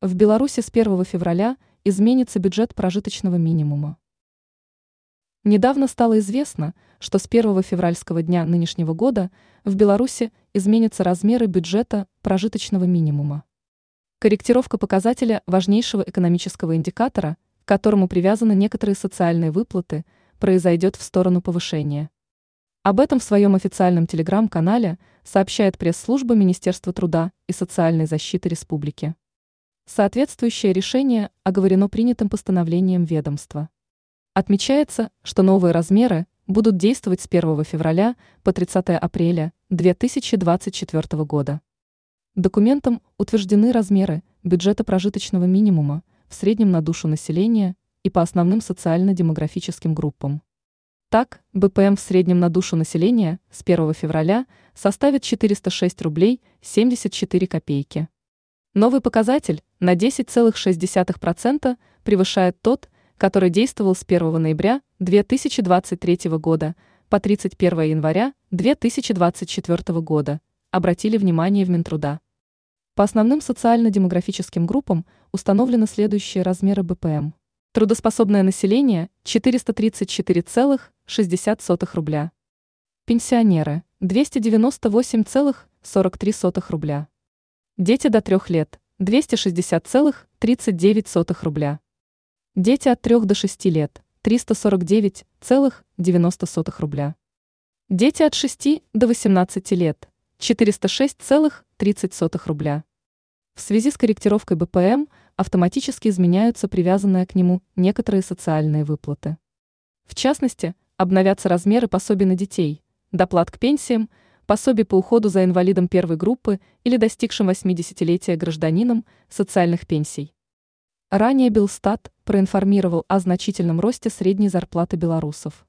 В Беларуси с 1 февраля изменится бюджет прожиточного минимума. Недавно стало известно, что с 1 февральского дня нынешнего года в Беларуси изменятся размеры бюджета прожиточного минимума. Корректировка показателя важнейшего экономического индикатора, к которому привязаны некоторые социальные выплаты, произойдет в сторону повышения. Об этом в своем официальном телеграм-канале сообщает пресс-служба Министерства труда и социальной защиты республики. Соответствующее решение оговорено принятым постановлением ведомства. Отмечается, что новые размеры будут действовать с 1 февраля по 30 апреля 2024 года. Документом утверждены размеры бюджета прожиточного минимума в среднем на душу населения и по основным социально-демографическим группам. Так, БПМ в среднем на душу населения с 1 февраля составит 406 рублей 74 копейки. Новый показатель на 10,6% превышает тот, который действовал с 1 ноября 2023 года по 31 января 2024 года, обратили внимание в Минтруда. По основным социально-демографическим группам установлены следующие размеры БПМ. Трудоспособное население – 434,60 рубля. Пенсионеры – 298,43 рубля. Дети до 3 лет 260,39 рубля. Дети от 3 до 6 лет 349,90 рубля. Дети от 6 до 18 лет 406,30 рубля. В связи с корректировкой БПМ автоматически изменяются привязанные к нему некоторые социальные выплаты. В частности, обновятся размеры пособий на детей, доплат к пенсиям – пособий по уходу за инвалидом первой группы или достигшим 80-летия гражданином социальных пенсий. Ранее Белстат проинформировал о значительном росте средней зарплаты белорусов.